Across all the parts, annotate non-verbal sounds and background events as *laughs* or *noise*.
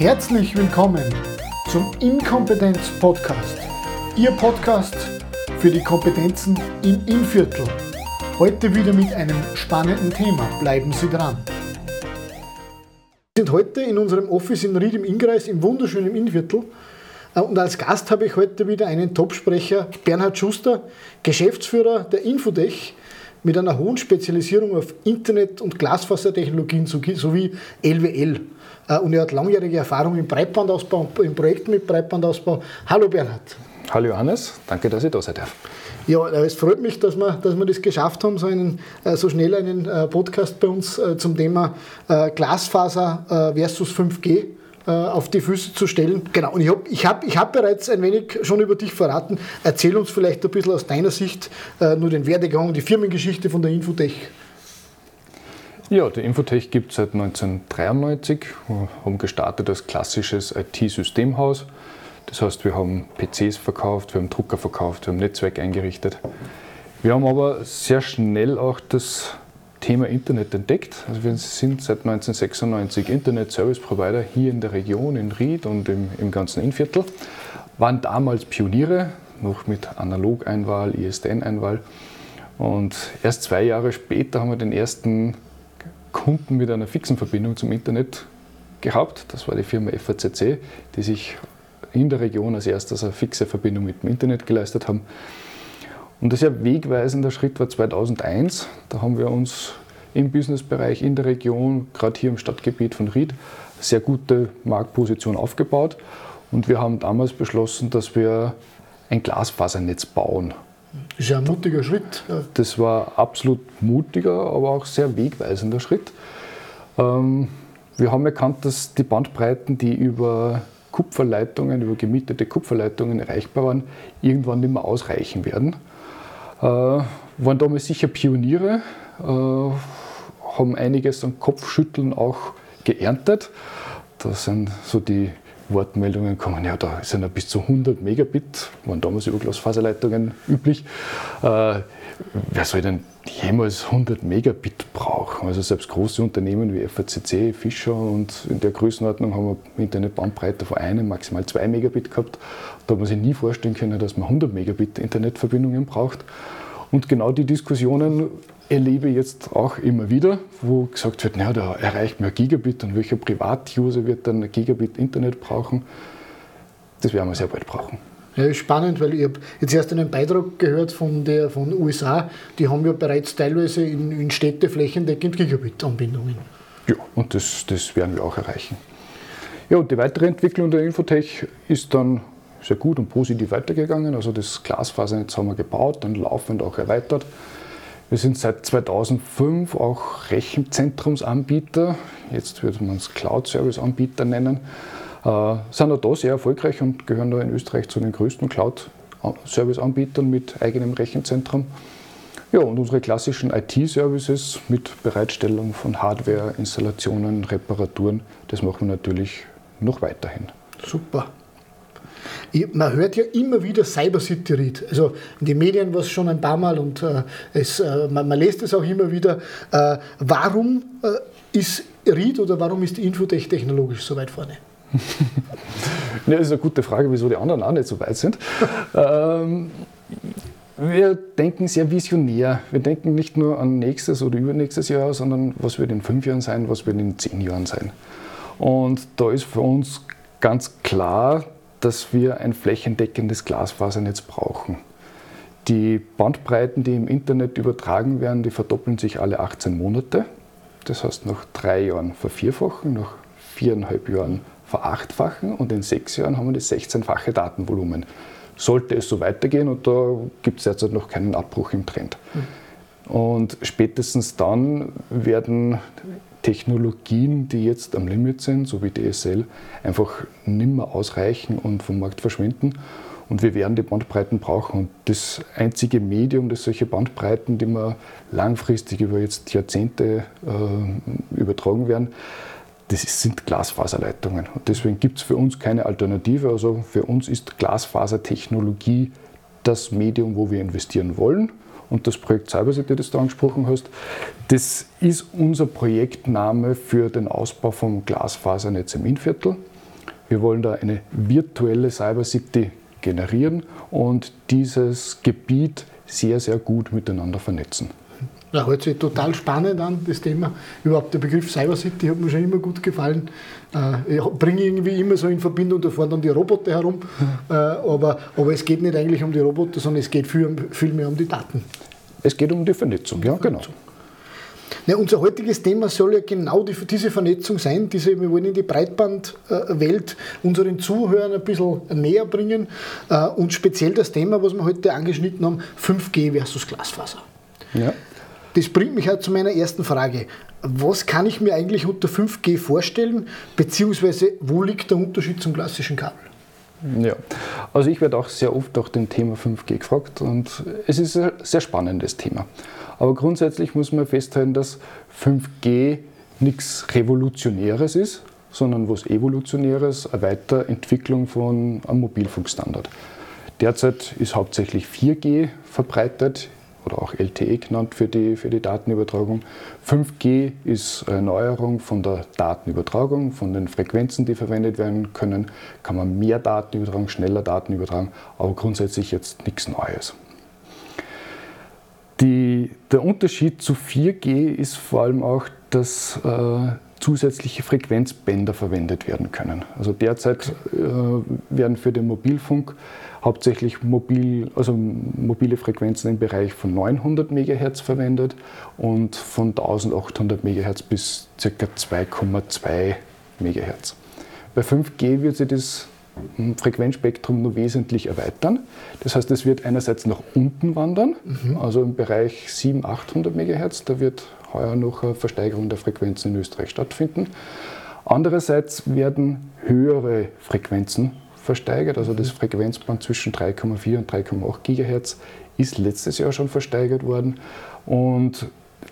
Herzlich willkommen zum Inkompetenz Podcast. Ihr Podcast für die Kompetenzen im Innviertel. Heute wieder mit einem spannenden Thema. Bleiben Sie dran. Wir sind heute in unserem Office in Ried im Innkreis im wunderschönen Innviertel. Äh, und als Gast habe ich heute wieder einen Topsprecher, Bernhard Schuster, Geschäftsführer der Infotech mit einer hohen Spezialisierung auf Internet- und Glasfasertechnologien sowie LWL. Äh, und er hat langjährige Erfahrung im Breitbandausbau, im Projekten mit Breitbandausbau. Hallo Bernhard. Hallo Johannes, danke, dass ich da sein darf. Ja, äh, es freut mich, dass wir, dass wir das geschafft haben, so, einen, äh, so schnell einen Podcast bei uns zum Thema Glasfaser versus 5G auf die Füße zu stellen. Genau, und ich habe ich hab, ich hab bereits ein wenig schon über dich verraten. Erzähl uns vielleicht ein bisschen aus deiner Sicht nur den Werdegang, die Firmengeschichte von der Infotech. Ja, die Infotech gibt es seit 1993. Wir haben gestartet als klassisches IT-Systemhaus. Das heißt, wir haben PCs verkauft, wir haben Drucker verkauft, wir haben Netzwerk eingerichtet. Wir haben aber sehr schnell auch das Thema Internet entdeckt. Also wir sind seit 1996 Internet Service Provider hier in der Region, in Ried und im, im ganzen Innviertel. Waren damals Pioniere, noch mit Analog-Einwahl, ISDN-Einwahl. Und erst zwei Jahre später haben wir den ersten Kunden mit einer fixen Verbindung zum Internet gehabt. Das war die Firma FACC, die sich in der Region als erstes eine fixe Verbindung mit dem Internet geleistet haben. Und ein sehr wegweisender Schritt war 2001. Da haben wir uns im Businessbereich in der Region, gerade hier im Stadtgebiet von Ried, sehr gute Marktposition aufgebaut. Und wir haben damals beschlossen, dass wir ein Glasfasernetz bauen. Das ist ja ein mutiger Schritt. Das war absolut mutiger, aber auch sehr wegweisender Schritt. Ähm, wir haben erkannt, dass die Bandbreiten, die über Kupferleitungen, über gemietete Kupferleitungen erreichbar waren, irgendwann nicht mehr ausreichen werden. Äh, waren damals sicher Pioniere, äh, haben einiges an Kopfschütteln auch geerntet. Das sind so die Wortmeldungen kommen, ja, da sind ja bis zu 100 Megabit, waren damals über Glasfaserleitungen üblich. Äh, wer soll denn jemals 100 Megabit brauchen? Also selbst große Unternehmen wie FACC, Fischer und in der Größenordnung haben wir Internetbandbreite von einem, maximal zwei Megabit gehabt. Da hat man sich nie vorstellen können, dass man 100 Megabit Internetverbindungen braucht. Und genau die Diskussionen erlebe jetzt auch immer wieder, wo gesagt wird, naja, da erreicht man Gigabit und welcher Privatuser wird dann ein Gigabit Internet brauchen. Das werden wir sehr bald brauchen. Ja, ist spannend, weil ich habe jetzt erst einen Beitrag gehört von der von USA, die haben ja bereits teilweise in, in Städte flächendeckend Gigabit-Anbindungen. Ja, und das, das werden wir auch erreichen. Ja, und die weitere Entwicklung der Infotech ist dann sehr gut und positiv weitergegangen. Also das Glasfasernetz haben wir gebaut, dann laufend auch erweitert. Wir sind seit 2005 auch Rechenzentrumsanbieter, jetzt würde man es Cloud-Service-Anbieter nennen, äh, sind auch da sehr erfolgreich und gehören da in Österreich zu den größten Cloud-Service-Anbietern mit eigenem Rechenzentrum. Ja, und unsere klassischen IT-Services mit Bereitstellung von Hardware, Installationen, Reparaturen, das machen wir natürlich noch weiterhin. Super. Man hört ja immer wieder Cyber City Read. Also in den Medien war es schon ein paar Mal und äh, es, äh, man, man, lässt es auch immer wieder. Äh, warum äh, ist Read oder warum ist die Infotech technologisch so weit vorne? *laughs* ja, das ist eine gute Frage, wieso die anderen auch nicht so weit sind. ähm, wir denken sehr visionär. Wir denken nicht nur an nächstes oder übernächstes Jahr, sondern was wird in fünf Jahren sein, was wird in zehn Jahren sein. Und da ist für uns ganz klar, dass wir ein flächendeckendes Glasfasernetz brauchen. Die Bandbreiten, die im Internet übertragen werden, die verdoppeln sich alle 18 Monate. Das heißt, nach drei Jahren vervierfachen, nach viereinhalb Jahren verachtfachen und in sechs Jahren haben wir das 16-fache Datenvolumen. Sollte es so weitergehen und da gibt es derzeit noch keinen Abbruch im Trend. Mhm. Und spätestens dann werden Technologien, die jetzt am Limit sind, so wie DSL, einfach nimmer ausreichen und vom Markt verschwinden. Und wir werden die Bandbreiten brauchen. Und das einzige Medium, das solche Bandbreiten, die wir langfristig über jetzt Jahrzehnte äh, übertragen werden, das sind Glasfaserleitungen. Und deswegen gibt es für uns keine Alternative. Also für uns ist Glasfasertechnologie das Medium, wo wir investieren wollen. Und das Projekt Cybercity, das du angesprochen hast, das ist unser Projektname für den Ausbau vom Glasfasernetz im Innviertel. Wir wollen da eine virtuelle Cyber City generieren und dieses Gebiet sehr, sehr gut miteinander vernetzen. Ja, hört sich total spannend an, das Thema. Überhaupt der Begriff Cyber City hat mir schon immer gut gefallen. Äh, ich bringe irgendwie immer so in Verbindung, da fahren dann die Roboter herum. Äh, aber, aber es geht nicht eigentlich um die Roboter, sondern es geht viel, viel mehr um die Daten. Es geht um die Vernetzung, ja, genau. Ja, unser heutiges Thema soll ja genau die, diese Vernetzung sein. Diese, wir wollen in die Breitbandwelt unseren Zuhörern ein bisschen näher bringen. Äh, und speziell das Thema, was wir heute angeschnitten haben, 5G versus Glasfaser. Ja. Das bringt mich halt zu meiner ersten Frage. Was kann ich mir eigentlich unter 5G vorstellen, beziehungsweise wo liegt der Unterschied zum klassischen Kabel? Ja, also ich werde auch sehr oft nach dem Thema 5G gefragt und es ist ein sehr spannendes Thema. Aber grundsätzlich muss man festhalten, dass 5G nichts Revolutionäres ist, sondern was Evolutionäres, eine Weiterentwicklung von einem Mobilfunkstandard. Derzeit ist hauptsächlich 4G verbreitet oder auch LTE genannt für die, für die Datenübertragung. 5G ist eine Neuerung von der Datenübertragung, von den Frequenzen, die verwendet werden können. Kann man mehr Daten übertragen, schneller Daten übertragen, aber grundsätzlich jetzt nichts Neues. Die, der Unterschied zu 4G ist vor allem auch, dass äh, zusätzliche Frequenzbänder verwendet werden können. Also derzeit äh, werden für den Mobilfunk hauptsächlich mobil, also mobile Frequenzen im Bereich von 900 MHz verwendet und von 1800 MHz bis ca. 2,2 MHz. Bei 5G wird sich das Frequenzspektrum nur wesentlich erweitern. Das heißt, es wird einerseits nach unten wandern, mhm. also im Bereich 700, 800 MHz. Da wird heuer noch eine Versteigerung der Frequenzen in Österreich stattfinden. Andererseits werden höhere Frequenzen versteigert. Also das Frequenzband zwischen 3,4 und 3,8 GHz ist letztes Jahr schon versteigert worden. Und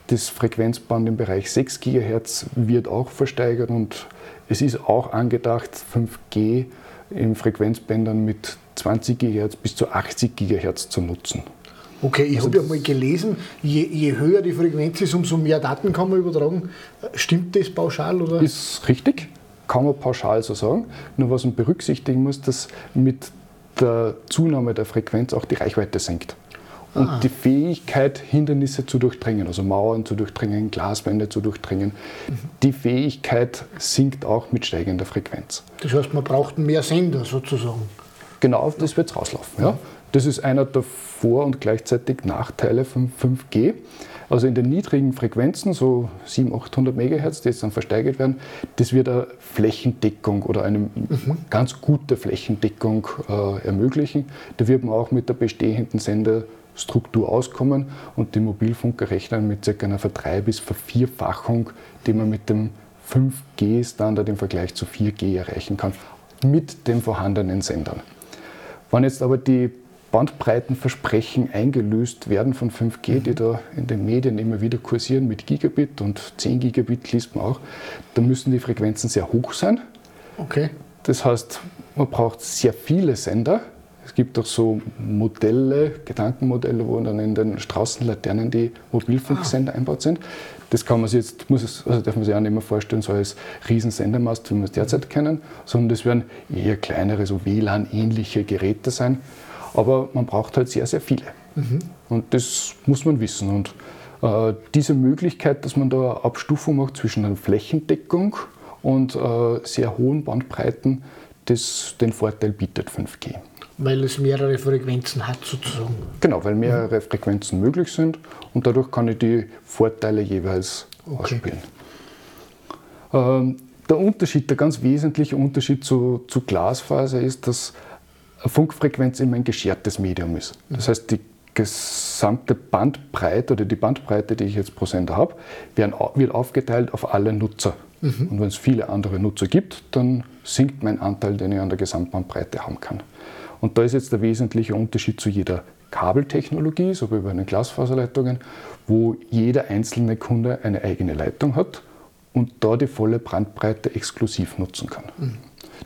das Frequenzband im Bereich 6 GHz wird auch versteigert und es ist auch angedacht, 5G in Frequenzbändern mit 20 GHz bis zu 80 GHz zu nutzen. Okay, ich also habe ja mal gelesen, je, je, höher die Frequenz ist, umso mehr Daten kann man übertragen. Stimmt das pauschal? Oder? Ist richtig kann man pauschal so sagen. Nur was man berücksichtigen muss, dass mit der Zunahme der Frequenz auch die Reichweite sinkt. Und ah. die Fähigkeit, Hindernisse zu durchdringen, also Mauern zu durchdringen, Glaswände zu durchdringen, mhm. die Fähigkeit sinkt auch mit steigender Frequenz. Das heißt, man braucht mehr Sender sozusagen. Genau auf das wird es rauslaufen. Ja. Das ist einer der Vor- und gleichzeitig Nachteile von 5G. Also in den niedrigen Frequenzen, so 700, 800 MHz, die jetzt dann versteigert werden, das wird eine Flächendeckung oder eine mhm. ganz gute Flächendeckung äh, ermöglichen. Da wird man auch mit der bestehenden Senderstruktur auskommen und die Mobilfunker rechnen mit ca. einer Verdrei- bis Vervierfachung, die man mit dem 5G-Standard im Vergleich zu 4G erreichen kann, mit den vorhandenen Sendern. Wenn jetzt aber die Bandbreitenversprechen eingelöst werden von 5G, mhm. die da in den Medien immer wieder kursieren mit Gigabit und 10 Gigabit liest man auch, da müssen die Frequenzen sehr hoch sein. Okay. Das heißt, man braucht sehr viele Sender. Es gibt auch so Modelle, Gedankenmodelle, wo dann in den Straßenlaternen die Mobilfunksender ah. einbaut sind. Das kann man sich jetzt, muss es, also darf man sich auch nicht mehr vorstellen, so als Riesensendermast, wie wir es derzeit kennen, sondern das werden eher kleinere, so WLAN-ähnliche Geräte sein aber man braucht halt sehr, sehr viele. Mhm. Und das muss man wissen. Und äh, diese Möglichkeit, dass man da eine Abstufung macht zwischen einer Flächendeckung und äh, sehr hohen Bandbreiten, das den Vorteil bietet 5G. Weil es mehrere Frequenzen hat sozusagen. Genau, weil mehrere mhm. Frequenzen möglich sind und dadurch kann ich die Vorteile jeweils okay. ausspielen. Ähm, der Unterschied, der ganz wesentliche Unterschied zu, zu Glasfaser ist, dass Funkfrequenz immer ein geschertes Medium ist. Das heißt, die gesamte Bandbreite oder die Bandbreite, die ich jetzt pro Sender habe, wird aufgeteilt auf alle Nutzer. Mhm. Und wenn es viele andere Nutzer gibt, dann sinkt mein Anteil, den ich an der Gesamtbandbreite haben kann. Und da ist jetzt der wesentliche Unterschied zu jeder Kabeltechnologie, so wie bei den Glasfaserleitungen, wo jeder einzelne Kunde eine eigene Leitung hat und da die volle Bandbreite exklusiv nutzen kann. Mhm.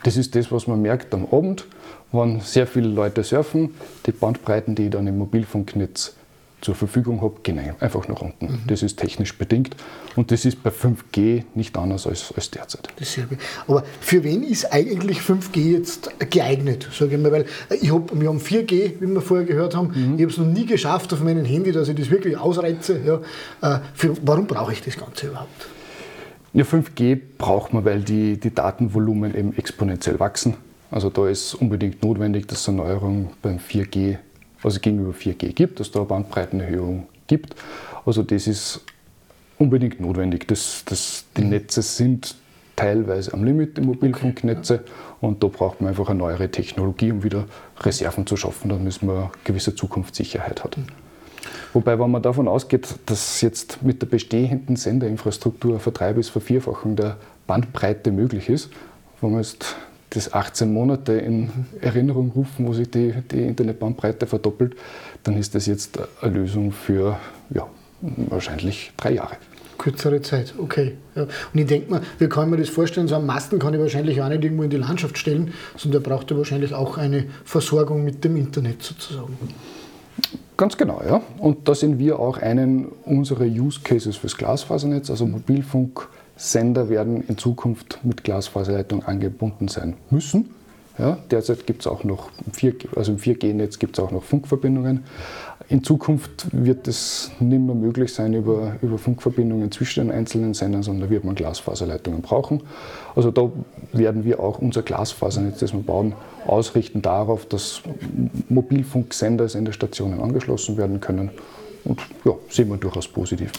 Das ist das, was man merkt am Abend, wenn sehr viele Leute surfen. Die Bandbreiten, die ich dann im Mobilfunknetz zur Verfügung habe, gehen einfach nach unten. Mhm. Das ist technisch bedingt und das ist bei 5G nicht anders als, als derzeit. Dasselbe. Aber für wen ist eigentlich 5G jetzt geeignet? Sage ich mal, weil ich hab, wir haben 4G, wie wir vorher gehört haben. Mhm. Ich habe es noch nie geschafft auf meinem Handy, dass ich das wirklich ausreize. Ja. Äh, für, warum brauche ich das Ganze überhaupt? Ja, 5G braucht man, weil die, die Datenvolumen eben exponentiell wachsen. Also da ist unbedingt notwendig, dass es eine Neuerung beim 4G, also gegenüber 4G gibt, dass da eine Bandbreitenerhöhung gibt. Also das ist unbedingt notwendig. Das, das, die Netze sind teilweise am Limit, die Mobilfunknetze. Und da braucht man einfach eine neuere Technologie, um wieder Reserven zu schaffen, damit man eine gewisse Zukunftssicherheit hat. Wobei, wenn man davon ausgeht, dass jetzt mit der bestehenden Senderinfrastruktur eine Verdrei- bis Vervierfachung der Bandbreite möglich ist, wenn man jetzt das 18 Monate in Erinnerung rufen, wo sich die, die Internetbandbreite verdoppelt, dann ist das jetzt eine Lösung für ja, wahrscheinlich drei Jahre. Kürzere Zeit, okay. Ja. Und ich denke mal, wie kann mir das vorstellen? So einen Masten kann ich wahrscheinlich auch nicht irgendwo in die Landschaft stellen, sondern der braucht ja wahrscheinlich auch eine Versorgung mit dem Internet sozusagen. Ganz genau, ja. Und da sind wir auch einen unserer Use Cases fürs Glasfasernetz. Also Mobilfunksender werden in Zukunft mit Glasfaserleitung angebunden sein müssen. Ja, derzeit gibt es auch noch, 4G, also im 4G-Netz gibt es auch noch Funkverbindungen. In Zukunft wird es nicht mehr möglich sein über, über Funkverbindungen zwischen den einzelnen Sendern, sondern da wird man Glasfaserleitungen brauchen. Also da werden wir auch unser Glasfasernetz, das wir bauen, ausrichten darauf, dass Mobilfunksender, Sendestationen angeschlossen werden können. Und ja, sehen wir durchaus positiv.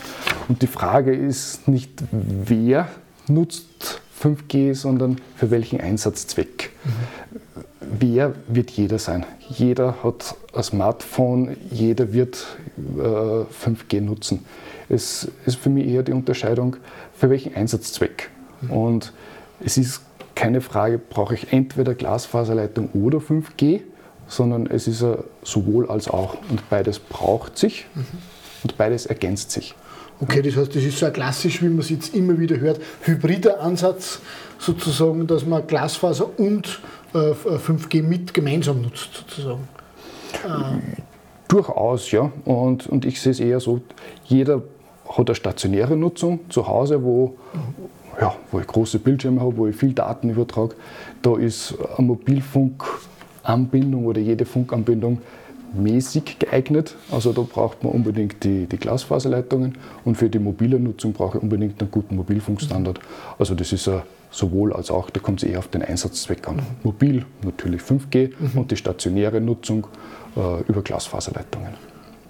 Und die Frage ist nicht, wer nutzt 5G, sondern für welchen Einsatzzweck. Mhm. Wer wird jeder sein? Jeder hat ein Smartphone, jeder wird äh, 5G nutzen. Es ist für mich eher die Unterscheidung, für welchen Einsatzzweck. Mhm. Und es ist keine Frage, brauche ich entweder Glasfaserleitung oder 5G, sondern es ist sowohl als auch. Und beides braucht sich mhm. und beides ergänzt sich. Okay, das heißt, das ist so ein klassisch, wie man es jetzt immer wieder hört, hybrider Ansatz sozusagen, dass man Glasfaser und 5G mit gemeinsam nutzt sozusagen. Äh. Durchaus, ja. Und, und ich sehe es eher so, jeder hat eine stationäre Nutzung zu Hause, wo, ja, wo ich große Bildschirme habe, wo ich viel Daten übertrage. Da ist eine Mobilfunkanbindung oder jede Funkanbindung mäßig geeignet. Also da braucht man unbedingt die, die Glasfaserleitungen und für die mobile Nutzung brauche ich unbedingt einen guten Mobilfunkstandard. Also das ist a, sowohl als auch, da kommt es eher auf den Einsatzzweck an. Mhm. Mobil natürlich 5G mhm. und die stationäre Nutzung äh, über Glasfaserleitungen.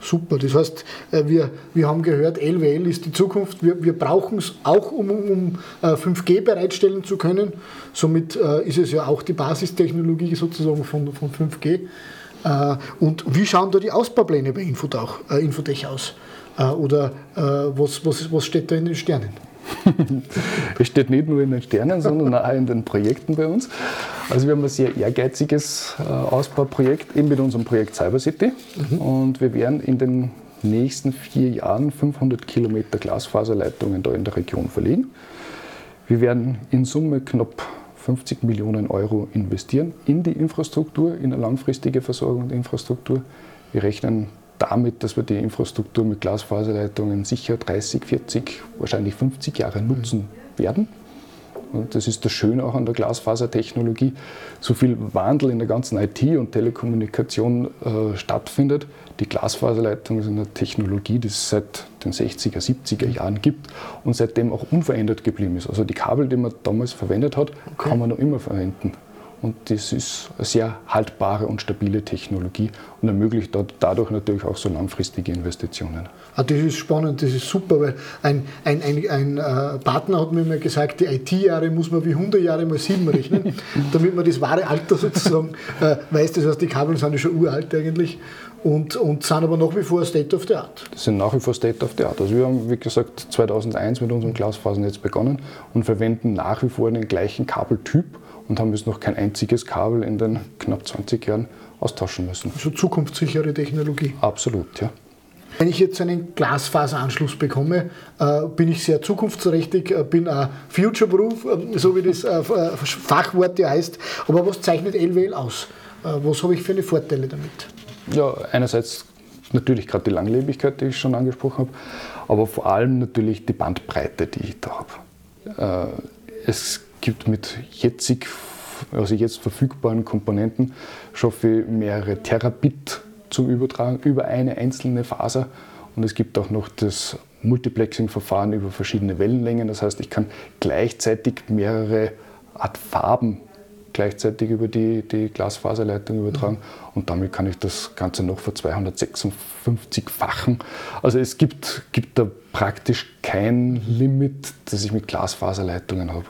Super, das heißt, äh, wir, wir haben gehört, LWL ist die Zukunft. Wir, wir brauchen es auch, um, um 5G äh, bereitstellen zu können. Somit äh, ist es ja auch die Basistechnologie sozusagen von, von 5G. Äh, und wie schauen da die Ausbaupläne bei Infotech, äh, Infotech aus? Oder was, was, was steht da in den Sternen? *laughs* Es steht nicht nur in den Sternen, sondern auch in den Projekten bei uns. Also wir haben ein sehr ehrgeiziges Ausbauprojekt eben mit unserem Projekt Cybercity mhm. und wir werden in den nächsten vier Jahren 500 Kilometer Glasfaserleitungen da in der Region verlegen. Wir werden in Summe knapp 50 Millionen Euro investieren in die Infrastruktur, in eine langfristige Versorgung der Infrastruktur. Wir rechnen damit, dass wir die Infrastruktur mit Glasfaserleitungen sicher 30, 40, wahrscheinlich 50 Jahre nutzen werden. Und das ist das Schöne auch an der Glasfasertechnologie. So viel Wandel in der ganzen IT und Telekommunikation äh, stattfindet. Die Glasfaserleitung ist eine Technologie, die es seit den 60er, 70er Jahren gibt und seitdem auch unverändert geblieben ist. Also die Kabel, die man damals verwendet hat, okay. kann man noch immer verwenden. Und das ist eine sehr haltbare und stabile Technologie und ermöglicht dadurch natürlich auch so langfristige Investitionen. Ah, das ist spannend, das ist super, weil ein, ein, ein, ein äh, Partner hat mir mal gesagt, die IT-Jahre muss man wie 100 Jahre mal 7 rechnen, *laughs* damit man das wahre Alter sozusagen äh, weiß. Das heißt, die Kabel sind ja schon uralt eigentlich und, und sind aber nach wie vor State of the Art. Das sind nach wie vor State of the Art. Also wir haben, wie gesagt, 2001 mit unserem Glasfasernetz begonnen und verwenden nach wie vor den gleichen Kabeltyp und haben jetzt noch kein einziges Kabel in den knapp 20 Jahren austauschen müssen. Also zukunftssichere Technologie. Absolut, ja. Wenn ich jetzt einen Glasfaseranschluss bekomme, äh, bin ich sehr zukunftsträchtig, äh, bin ein Future-Proof, äh, so wie das äh, äh, Fachwort ja heißt. Aber was zeichnet LWL aus? Äh, was habe ich für eine Vorteile damit? Ja, einerseits natürlich gerade die Langlebigkeit, die ich schon angesprochen habe, aber vor allem natürlich die Bandbreite, die ich da habe. Äh, es gibt mit jetzig, also jetzt verfügbaren Komponenten schon für mehrere Terabit zum Übertragen über eine einzelne Faser und es gibt auch noch das Multiplexing-Verfahren über verschiedene Wellenlängen. Das heißt, ich kann gleichzeitig mehrere Art Farben gleichzeitig über die, die Glasfaserleitung übertragen mhm. und damit kann ich das Ganze noch für 256-fachen. Also es gibt, gibt da praktisch kein Limit, das ich mit Glasfaserleitungen habe.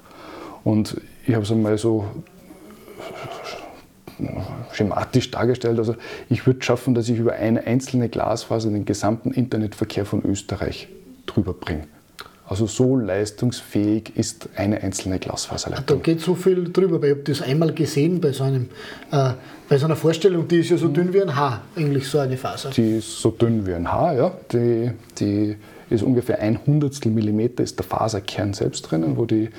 Und ich habe es einmal so schematisch dargestellt. Also ich würde schaffen, dass ich über eine einzelne Glasfaser den gesamten Internetverkehr von Österreich drüber bringe. Also so leistungsfähig ist eine einzelne Glasfaserleitung. Da geht so viel drüber, ich habe das einmal gesehen bei so, einem, äh, bei so einer Vorstellung, die ist ja so dünn wie ein Haar, eigentlich so eine Faser. Die ist so dünn wie ein Haar, ja. Die, die ist ungefähr ein Hundertstel Millimeter ist der Faserkern selbst drinnen, wo die,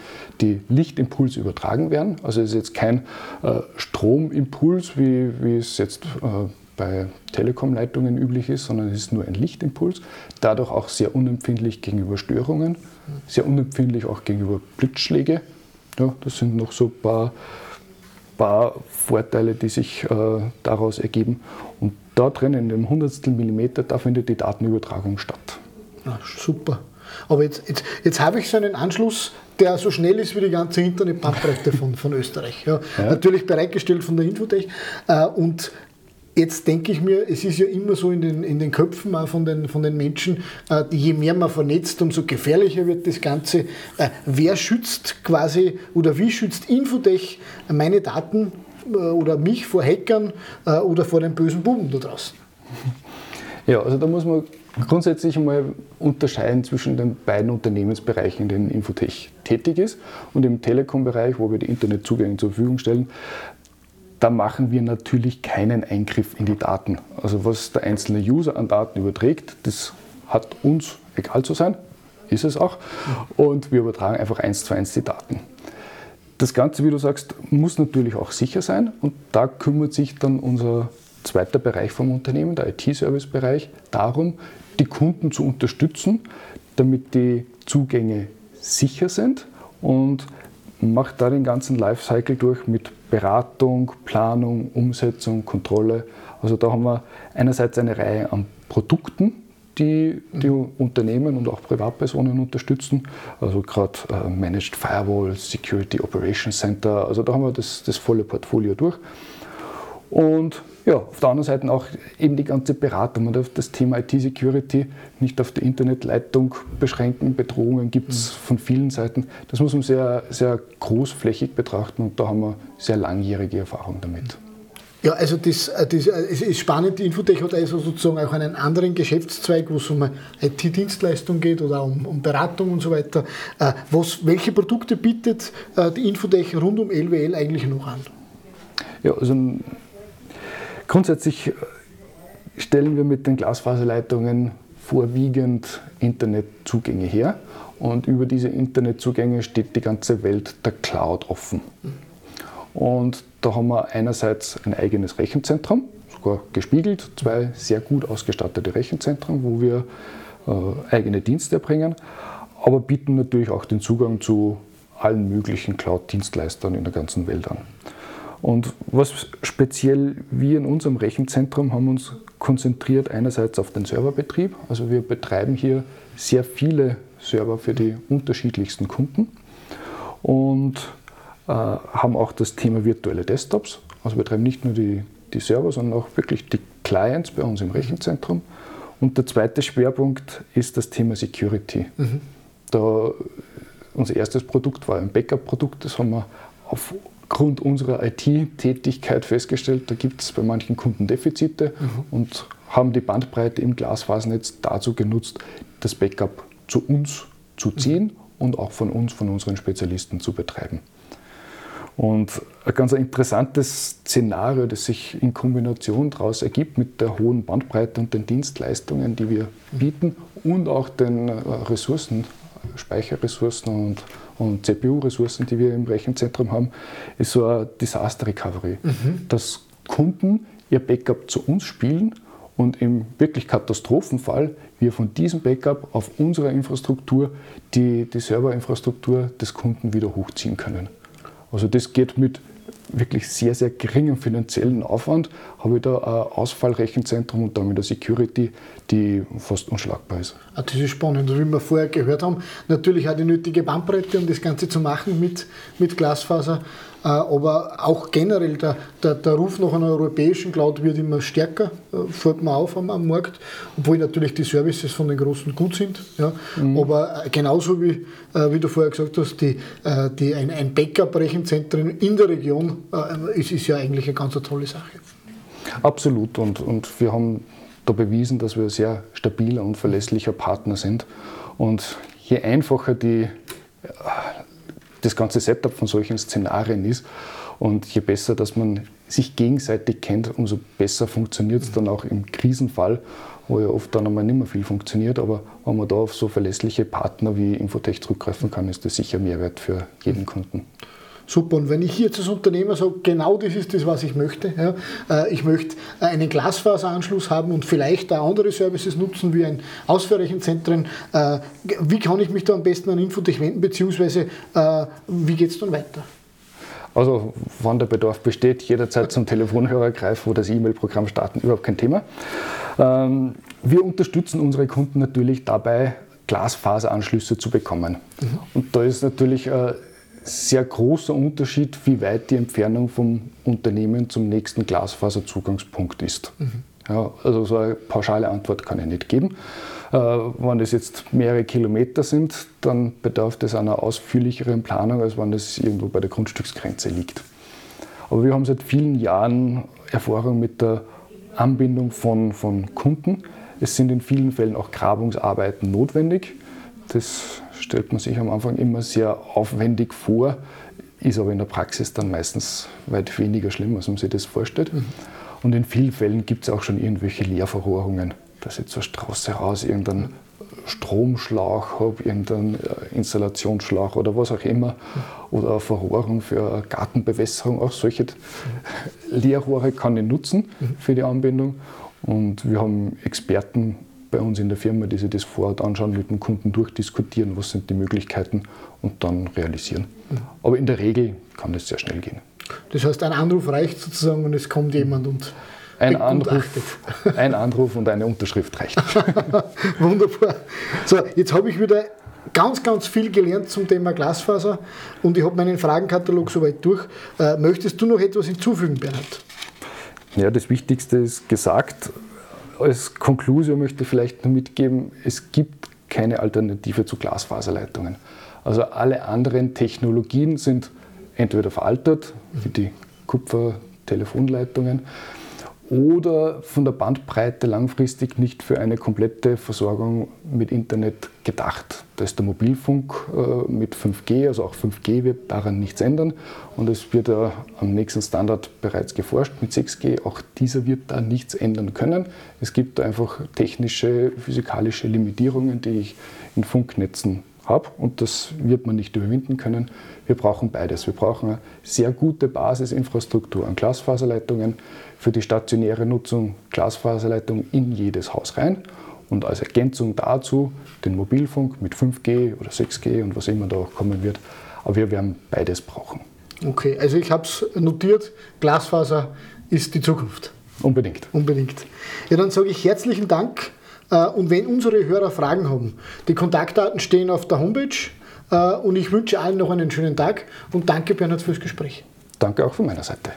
die Lichtimpulse übertragen werden. Also es ist jetzt kein äh, Stromimpuls, wie, wie es jetzt äh, bei Telekom-Leitungen üblich ist, sondern es ist nur ein Lichtimpuls, dadurch auch sehr unempfindlich gegenüber Störungen, sehr unempfindlich auch gegenüber Blitzschläge. Ja, das sind noch so ein paar, paar Vorteile, die sich äh, daraus ergeben. Und da drin, in dem Hundertstel Millimeter, da findet die Datenübertragung statt. Ja, super. Aber jetzt, jetzt, jetzt habe ich so einen Anschluss, der so schnell ist wie die ganze Internetbandbreite von, von Österreich. Ja, ja. Natürlich bereitgestellt von der Infotech. Äh, und Jetzt denke ich mir, es ist ja immer so in den, in den Köpfen auch von den, von den Menschen, äh, je mehr man vernetzt, umso gefährlicher wird das Ganze. Äh, wer schützt quasi oder wie schützt Infotech meine Daten äh, oder mich vor Hackern oder vor den bösen Buben da draußen? Ja, also da muss man grundsätzlich einmal unterscheiden zwischen den beiden Unternehmensbereichen, in denen Infotech tätig ist und im Telekom-Bereich, wo wir die Internetzugänge zur Verfügung stellen da machen wir natürlich keinen Eingriff in die Daten. Also was der einzelne User an Daten überträgt, das hat uns egal zu sein, ist es auch. Und wir übertragen einfach eins zu eins die Daten. Das Ganze, wie du sagst, muss natürlich auch sicher sein und da kümmert sich dann unser zweiter Bereich vom Unternehmen, der IT-Service-Bereich, darum, die Kunden zu unterstützen, damit die Zugänge sicher sind und macht da den ganzen Lifecycle durch mit Beratung, Planung, Umsetzung, Kontrolle. Also da haben wir einerseits eine Reihe an Produkten, die die Unternehmen und auch Privatpersonen unterstützen. Also gerade äh, Managed Firewall, Security Operations Center, also da haben wir das, das volle Portfolio durch. Und ja, auf der anderen Seite auch eben die ganze Beratung. Man darf das Thema IT-Security nicht auf die Internetleitung beschränken. Bedrohungen gibt es mhm. von vielen Seiten. Das muss man sehr, sehr großflächig betrachten und da haben wir sehr langjährige Erfahrung damit. Ja, also das, äh, das, äh, ist spannend, die Infotech hat also sozusagen auch einen anderen Geschäftszweig, wo es um IT-Dienstleistung geht oder um, um, Beratung und so weiter. Äh, was, welche Produkte bietet die Infotech rund um LWL eigentlich noch an? Ja, also Grundsätzlich äh, stellen wir mit den Glasfaserleitungen vorwiegend Internetzugänge her und über diese Internetzugänge steht die ganze Welt der Cloud offen. Und da haben wir einerseits ein eigenes Rechenzentrum, sogar gespiegelt, zwei sehr gut ausgestattete Rechenzentren, wo wir äh, eigene Dienste erbringen, aber bieten natürlich auch den Zugang zu allen möglichen Cloud-Dienstleistern in der ganzen Welt an. Und was speziell wir in unserem Rechenzentrum haben uns konzentriert einerseits auf den Serverbetrieb. Also wir betreiben hier sehr viele Server für die unterschiedlichsten Kunden und äh, haben auch das Thema virtuelle Desktops. Also wir betreiben nicht nur die, die Server, sondern auch wirklich die Clients bei uns im Rechenzentrum. Und der zweite Schwerpunkt ist das Thema Security. Mhm. Da, unser erstes Produkt war ein Backup-Produkt, das haben wir auf aufgrund unserer IT-Tätigkeit festgestellt, da gibt es bei manchen Kunden Defizite mhm. und haben die Bandbreite im Glasfasernetz dazu genutzt, das Backup zu uns zu mhm. ziehen mhm. und auch von uns, von unseren Spezialisten zu betreiben. Und ein ganz interessantes Szenario, das sich in Kombination daraus ergibt mit der hohen Bandbreite und den Dienstleistungen, die wir mhm. bieten und auch den äh, Ressourcen, Speicherressourcen und und CPU-Ressourcen, die wir im Rechenzentrum haben, ist so eine Disaster Recovery. Mhm. Dass Kunden ihr Backup zu uns spielen und im wirklich Katastrophenfall wir von diesem Backup auf unserer Infrastruktur die, die Serverinfrastruktur des Kunden wieder hochziehen können. Also das geht mit wirklich sehr, sehr geringem finanziellen Aufwand, habe ich da ein Ausfallrechenzentrum und damit eine Security, die fast unschlagbar ist. Ah, das ist spannend, wie wir vorher gehört haben. Natürlich auch die nötige Bandbreite, um das Ganze zu machen mit, mit Glasfaser. Äh, aber auch generell der, der, der Ruf nach einer europäischen Cloud wird immer stärker, äh, fällt mir auf am, am, Markt, obwohl natürlich die Services von den Großen gut sind. Ja. Mhm. Aber äh, genauso wie, wie du vorher gesagt hast, die, die, ein, ein Backup-Rechenzentrum in der Region ist, ist ja eigentlich eine ganz tolle Sache. Absolut und, und wir haben da bewiesen, dass wir ein sehr stabiler und verlässlicher Partner sind. Und je einfacher die das ganze Setup von solchen Szenarien ist. Und je besser, dass man sich gegenseitig kennt, umso besser funktioniert es dann auch im Krisenfall, wo ja oft dann einmal nicht mehr viel funktioniert. Aber wenn man da auf so verlässliche Partner wie Infotech zurückgreifen kann, ist das sicher Mehrwert für jeden Kunden. Super. Und wenn ich jetzt als Unternehmer sage, genau das ist das, was ich möchte. Ja, äh, ich möchte äh, einen Glasfaseranschluss haben und vielleicht auch andere Services nutzen, wie ein Ausführrechenzentren. Äh, wie kann ich mich da am besten an Infotech wenden, beziehungsweise wie geht es dann weiter? Also, wann der Bedarf besteht, jederzeit zum Telefonhörer greifen oder das E-Mail-Programm starten, überhaupt kein Thema. Ähm, wir unterstützen unsere Kunden natürlich dabei, Glasfaseranschlüsse zu bekommen. Mhm. Und da ist natürlich sehr großer Unterschied, wie weit die Entfernung vom Unternehmen zum nächsten Glasfaserzugangspunkt ist. Mhm. Ja, also so eine pauschale Antwort kann ich nicht geben. Äh, wenn es jetzt mehrere Kilometer sind, dann bedarf es einer ausführlicheren Planung, als wenn es irgendwo bei der Grundstücksgrenze liegt. Aber wir haben seit vielen Jahren Erfahrung mit der Anbindung von, von Kunden. Es sind in vielen Fällen auch Grabungsarbeiten notwendig. Das stellt man sich am Anfang immer sehr aufwendig vor, ist aber in der Praxis dann meistens weit weniger schlimm, als man sich das vorstellt. Mhm. Und in vielen Fällen gibt es auch schon irgendwelche Leerverrohrungen, dass ich zur Straße raus irgendeinen Stromschlauch habe, irgendeinen äh, Installationsschlauch oder was auch immer, oder eine Verrohrung für Gartenbewässerung. Auch solche Leerrohre kann ich nutzen mhm. für die Anbindung. Und wir haben Experten bei uns in der Firma, die sich das vor Ort anschauen, mit dem Kunden durchdiskutieren, was sind die Möglichkeiten und dann realisieren. Mhm. Aber in der Regel kann das sehr schnell gehen. Das heißt, ein Anruf reicht sozusagen und es kommt jemand und ein Anruf, *laughs* ein Anruf und eine Unterschrift reicht. *laughs* Wunderbar. So, jetzt habe ich wieder ganz, ganz viel gelernt zum Thema Glasfaser und ich habe meinen Fragenkatalog soweit durch. Äh, möchtest du noch etwas hinzufügen, Bernhard? Ja, das Wichtigste ist gesagt als Konklusion möchte ich vielleicht nur mitgeben, es gibt keine Alternative zu Glasfaserleitungen. Also alle anderen Technologien sind entweder veraltet, wie die Kupfertelefonleitungen, oder von der Bandbreite langfristig nicht für eine komplette Versorgung mit Internet gedacht. Da ist der Mobilfunk äh, mit 5G, also auch 5G wird daran nichts ändern und es wird ja am nächsten Standard bereits geforscht mit 6G, auch dieser wird da nichts ändern können. Es gibt einfach technische, physikalische Limitierungen, die ich in Funknetzen habe und das wird man nicht überwinden können. Wir brauchen beides. Wir brauchen eine sehr gute Basisinfrastruktur an Glasfaserleitungen, für die stationäre Nutzung Glasfaserleitungen in jedes Haus rein und als Ergänzung dazu den Mobilfunk mit 5G oder 6G und was immer da auch kommen wird. Aber wir werden beides brauchen. Okay, also ich habe es notiert, Glasfaser ist die Zukunft. Unbedingt. Unbedingt. Ja, dann sage ich herzlichen Dank. Äh, und wenn unsere Hörer Fragen haben, die Kontaktdaten stehen auf der Homepage. Äh, und ich wünsche allen noch einen schönen Tag und danke Bernhard fürs Gespräch. Danke auch von meiner Seite.